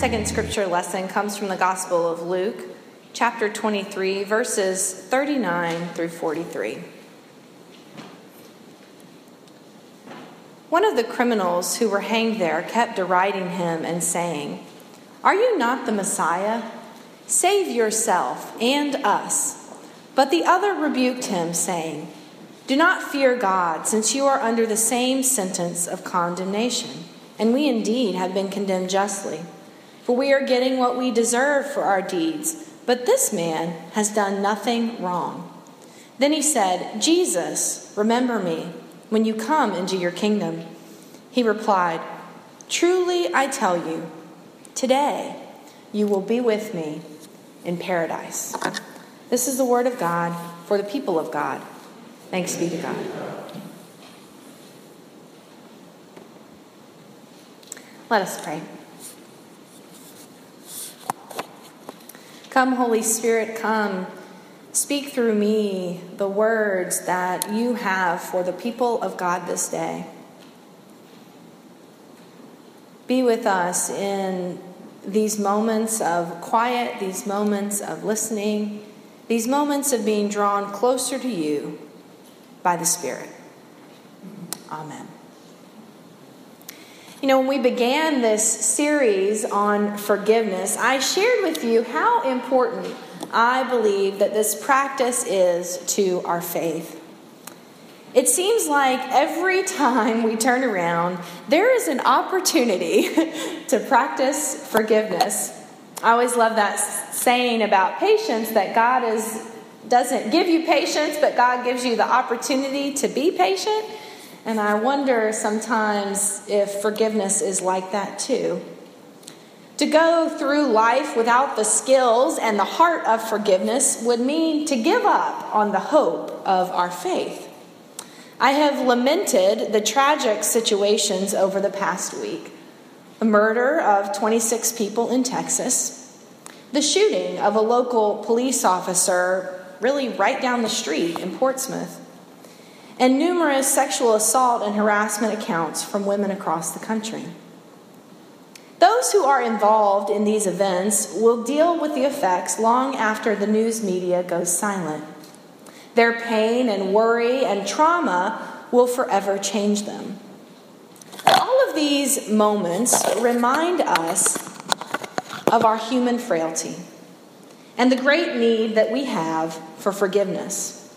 Second scripture lesson comes from the Gospel of Luke, chapter 23, verses 39 through 43. One of the criminals who were hanged there kept deriding him and saying, Are you not the Messiah? Save yourself and us. But the other rebuked him, saying, Do not fear God, since you are under the same sentence of condemnation. And we indeed have been condemned justly. For we are getting what we deserve for our deeds. But this man has done nothing wrong. Then he said, Jesus, remember me when you come into your kingdom. He replied, Truly I tell you, today you will be with me in paradise. This is the word of God for the people of God. Thanks be to God. Let us pray. Come, Holy Spirit, come. Speak through me the words that you have for the people of God this day. Be with us in these moments of quiet, these moments of listening, these moments of being drawn closer to you by the Spirit. Amen. You know, when we began this series on forgiveness, I shared with you how important I believe that this practice is to our faith. It seems like every time we turn around, there is an opportunity to practice forgiveness. I always love that saying about patience that God is doesn't give you patience, but God gives you the opportunity to be patient. And I wonder sometimes if forgiveness is like that too. To go through life without the skills and the heart of forgiveness would mean to give up on the hope of our faith. I have lamented the tragic situations over the past week the murder of 26 people in Texas, the shooting of a local police officer really right down the street in Portsmouth and numerous sexual assault and harassment accounts from women across the country. Those who are involved in these events will deal with the effects long after the news media goes silent. Their pain and worry and trauma will forever change them. All of these moments remind us of our human frailty and the great need that we have for forgiveness.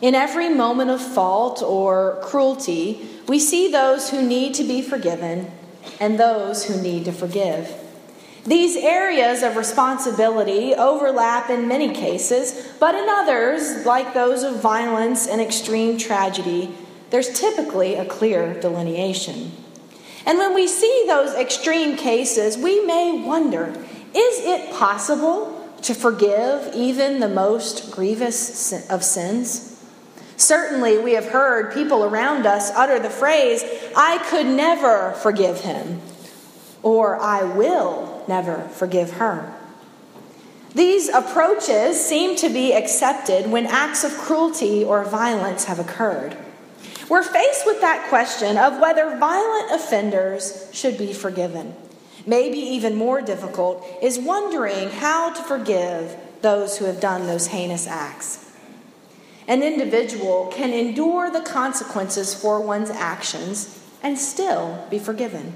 In every moment of fault or cruelty, we see those who need to be forgiven and those who need to forgive. These areas of responsibility overlap in many cases, but in others, like those of violence and extreme tragedy, there's typically a clear delineation. And when we see those extreme cases, we may wonder is it possible to forgive even the most grievous of sins? Certainly, we have heard people around us utter the phrase, I could never forgive him, or I will never forgive her. These approaches seem to be accepted when acts of cruelty or violence have occurred. We're faced with that question of whether violent offenders should be forgiven. Maybe even more difficult is wondering how to forgive those who have done those heinous acts. An individual can endure the consequences for one's actions and still be forgiven.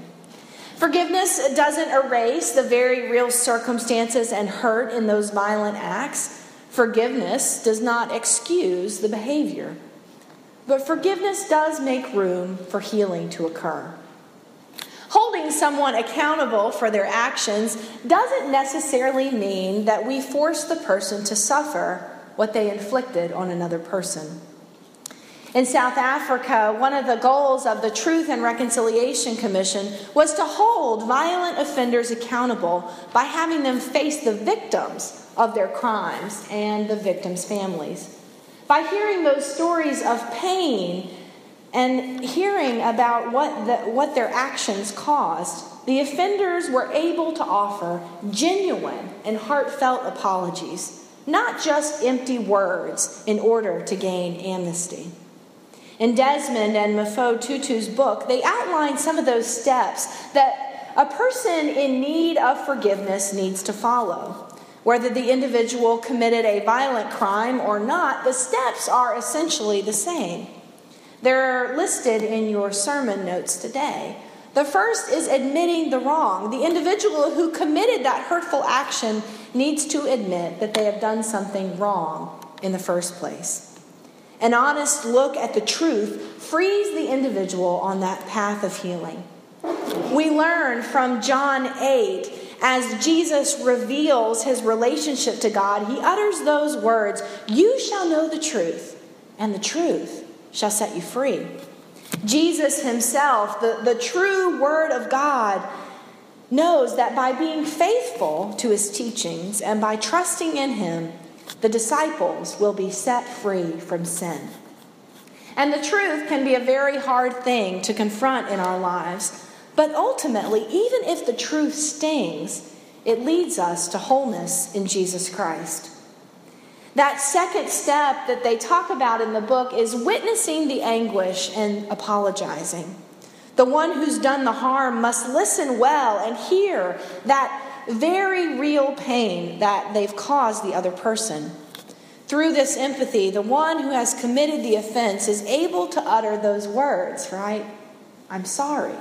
Forgiveness doesn't erase the very real circumstances and hurt in those violent acts. Forgiveness does not excuse the behavior. But forgiveness does make room for healing to occur. Holding someone accountable for their actions doesn't necessarily mean that we force the person to suffer what they inflicted on another person. In South Africa, one of the goals of the Truth and Reconciliation Commission was to hold violent offenders accountable by having them face the victims of their crimes and the victims' families. By hearing those stories of pain and hearing about what, the, what their actions caused, the offenders were able to offer genuine and heartfelt apologies not just empty words in order to gain amnesty. In Desmond and Mpho Tutu's book, they outline some of those steps that a person in need of forgiveness needs to follow. Whether the individual committed a violent crime or not, the steps are essentially the same. They're listed in your sermon notes today. The first is admitting the wrong. The individual who committed that hurtful action needs to admit that they have done something wrong in the first place. An honest look at the truth frees the individual on that path of healing. We learn from John 8 as Jesus reveals his relationship to God, he utters those words You shall know the truth, and the truth shall set you free. Jesus himself, the, the true Word of God, knows that by being faithful to his teachings and by trusting in him, the disciples will be set free from sin. And the truth can be a very hard thing to confront in our lives. But ultimately, even if the truth stings, it leads us to wholeness in Jesus Christ. That second step that they talk about in the book is witnessing the anguish and apologizing. The one who's done the harm must listen well and hear that very real pain that they've caused the other person. Through this empathy, the one who has committed the offense is able to utter those words, right? I'm sorry.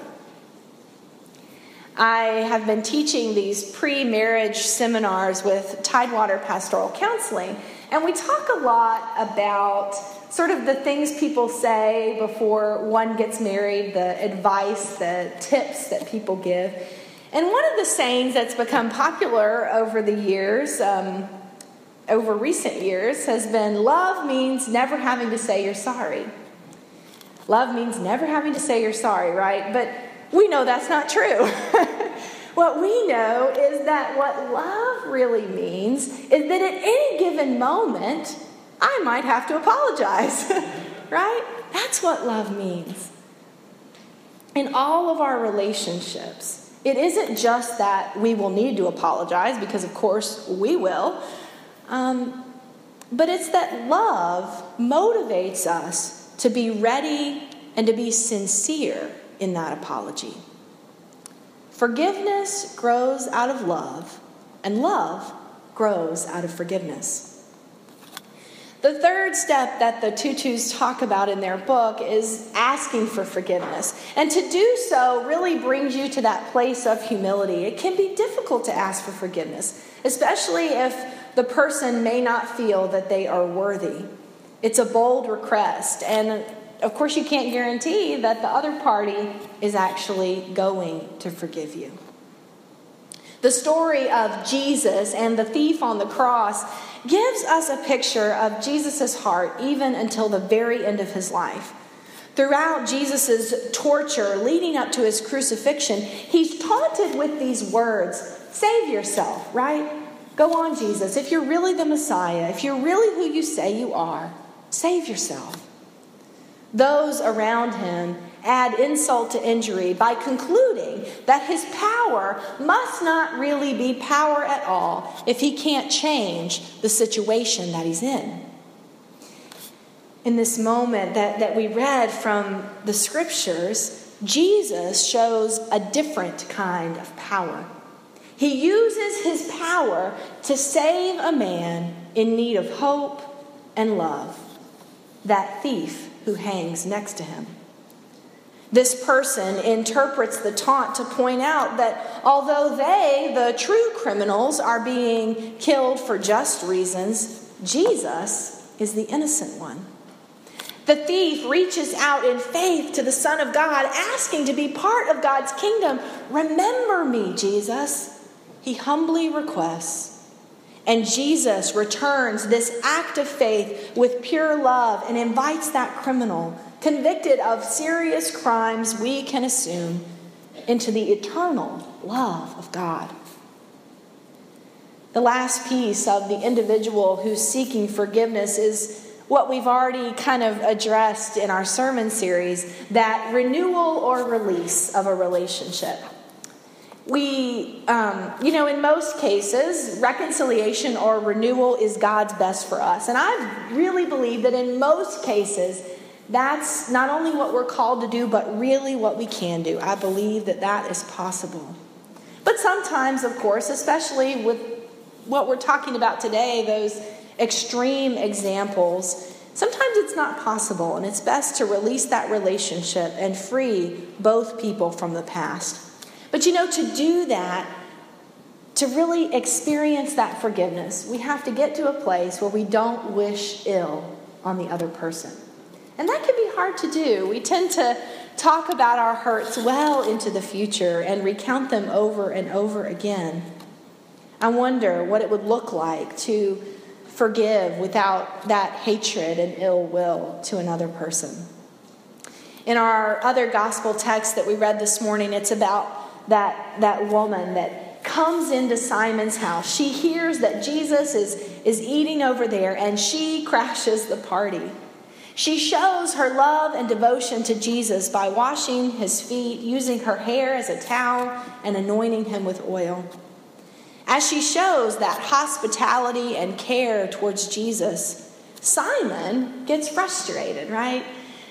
I have been teaching these pre marriage seminars with Tidewater Pastoral Counseling, and we talk a lot about sort of the things people say before one gets married, the advice, the tips that people give. And one of the sayings that's become popular over the years, um, over recent years, has been love means never having to say you're sorry. Love means never having to say you're sorry, right? But we know that's not true. what we know is that what love really means is that at any given moment, I might have to apologize, right? That's what love means. In all of our relationships, it isn't just that we will need to apologize, because of course we will, um, but it's that love motivates us to be ready and to be sincere in that apology. Forgiveness grows out of love, and love grows out of forgiveness. The third step that the Tutus talk about in their book is asking for forgiveness. And to do so really brings you to that place of humility. It can be difficult to ask for forgiveness, especially if the person may not feel that they are worthy. It's a bold request, and of course, you can't guarantee that the other party is actually going to forgive you. The story of Jesus and the thief on the cross gives us a picture of Jesus' heart even until the very end of his life. Throughout Jesus' torture leading up to his crucifixion, he's taunted with these words Save yourself, right? Go on, Jesus. If you're really the Messiah, if you're really who you say you are, save yourself. Those around him add insult to injury by concluding that his power must not really be power at all if he can't change the situation that he's in. In this moment that, that we read from the scriptures, Jesus shows a different kind of power. He uses his power to save a man in need of hope and love. That thief who hangs next to him. This person interprets the taunt to point out that although they, the true criminals, are being killed for just reasons, Jesus is the innocent one. The thief reaches out in faith to the Son of God, asking to be part of God's kingdom. Remember me, Jesus. He humbly requests. And Jesus returns this act of faith with pure love and invites that criminal, convicted of serious crimes we can assume, into the eternal love of God. The last piece of the individual who's seeking forgiveness is what we've already kind of addressed in our sermon series that renewal or release of a relationship we, um, you know, in most cases, reconciliation or renewal is God's best for us. And I really believe that in most cases, that's not only what we're called to do, but really what we can do. I believe that that is possible. But sometimes, of course, especially with what we're talking about today, those extreme examples, sometimes it's not possible, and it's best to release that relationship and free both people from the past. But you know, to do that, to really experience that forgiveness, we have to get to a place where we don't wish ill on the other person. And that can be hard to do. We tend to talk about our hurts well into the future and recount them over and over again. I wonder what it would look like to forgive without that hatred and ill will to another person. In our other gospel text that we read this morning, it's about that, that woman that comes into Simon's house. She hears that Jesus is, is eating over there and she crashes the party. She shows her love and devotion to Jesus by washing his feet, using her hair as a towel, and anointing him with oil. As she shows that hospitality and care towards Jesus, Simon gets frustrated, right?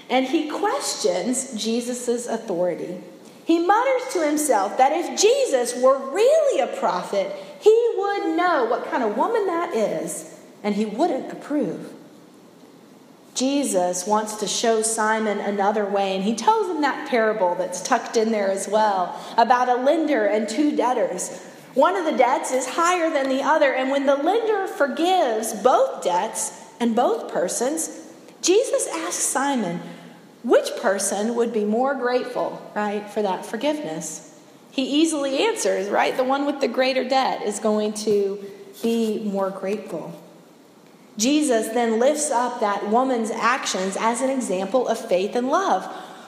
And he questions Jesus' authority. He mutters to himself that if Jesus were really a prophet, he would know what kind of woman that is, and he wouldn't approve. Jesus wants to show Simon another way, and he tells him that parable that's tucked in there as well about a lender and two debtors. One of the debts is higher than the other, and when the lender forgives both debts and both persons, Jesus asks Simon, which person would be more grateful, right, for that forgiveness? He easily answers, right? The one with the greater debt is going to be more grateful. Jesus then lifts up that woman's actions as an example of faith and love.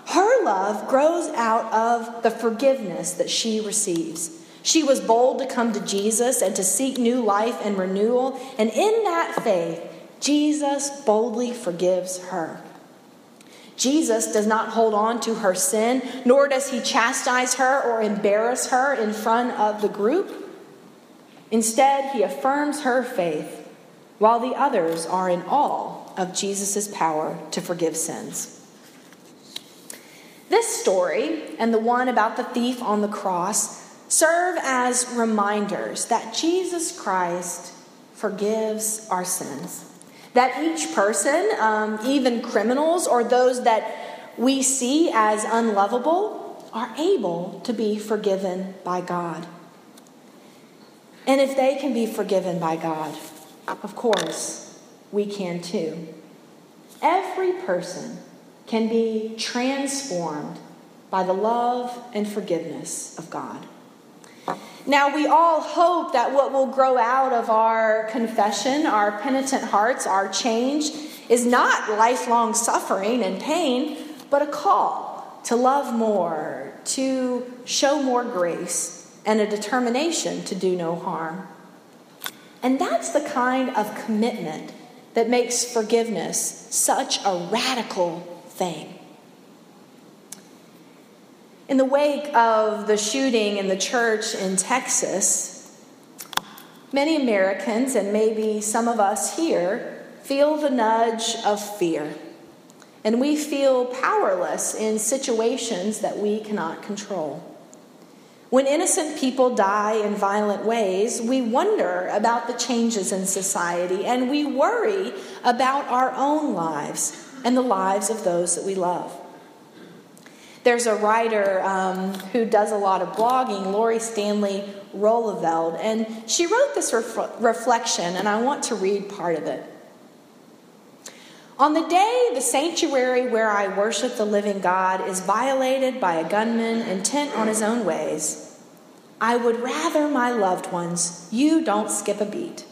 Her love grows out of the forgiveness that she receives. She was bold to come to Jesus and to seek new life and renewal. And in that faith, Jesus boldly forgives her. Jesus does not hold on to her sin, nor does he chastise her or embarrass her in front of the group. Instead, he affirms her faith, while the others are in awe of Jesus' power to forgive sins. This story, and the one about the thief on the cross, serve as reminders that Jesus Christ forgives our sins. That each person, um, even criminals or those that we see as unlovable, are able to be forgiven by God. And if they can be forgiven by God, of course, we can too. Every person can be transformed by the love and forgiveness of God. Now, we all hope that what will grow out of our confession, our penitent hearts, our change, is not lifelong suffering and pain, but a call to love more, to show more grace, and a determination to do no harm. And that's the kind of commitment that makes forgiveness such a radical thing. In the wake of the shooting in the church in Texas, many Americans, and maybe some of us here, feel the nudge of fear. And we feel powerless in situations that we cannot control. When innocent people die in violent ways, we wonder about the changes in society and we worry about our own lives and the lives of those that we love. There's a writer um, who does a lot of blogging, Lori Stanley Roeleveld, and she wrote this ref- reflection, and I want to read part of it. On the day the sanctuary where I worship the living God is violated by a gunman intent on his own ways, I would rather, my loved ones, you don't skip a beat.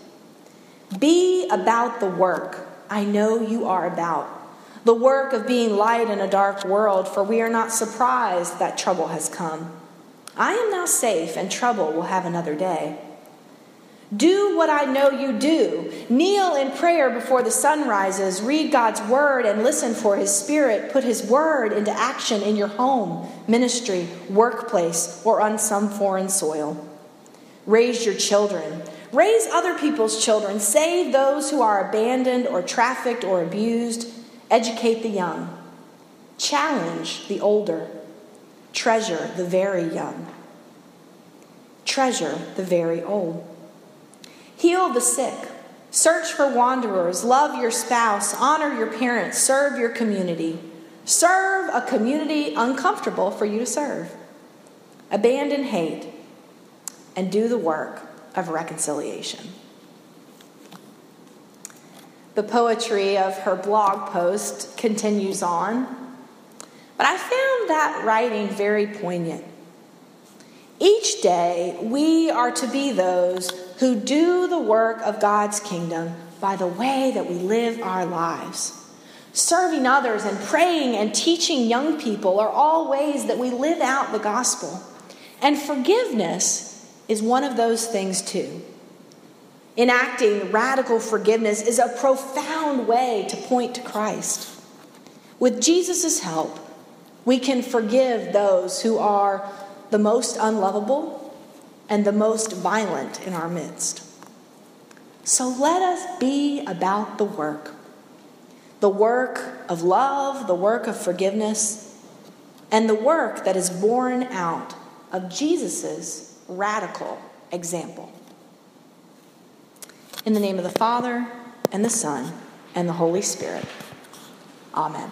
Be about the work I know you are about the work of being light in a dark world, for we are not surprised that trouble has come. I am now safe, and trouble will have another day. Do what I know you do. Kneel in prayer before the sun rises. Read God's word and listen for his spirit. Put his word into action in your home, ministry, workplace, or on some foreign soil. Raise your children. Raise other people's children. Save those who are abandoned or trafficked or abused. Educate the young. Challenge the older. Treasure the very young. Treasure the very old. Heal the sick. Search for wanderers. Love your spouse. Honor your parents. Serve your community. Serve a community uncomfortable for you to serve. Abandon hate and do the work of reconciliation. The poetry of her blog post continues on, but I found that writing very poignant. Each day, we are to be those who do the work of God's kingdom by the way that we live our lives. Serving others and praying and teaching young people are all ways that we live out the gospel. And forgiveness is one of those things too. Enacting radical forgiveness is a profound way to point to Christ. With Jesus' help, we can forgive those who are the most unlovable and the most violent in our midst. So let us be about the work the work of love, the work of forgiveness, and the work that is born out of Jesus' radical example. In the name of the Father, and the Son, and the Holy Spirit. Amen.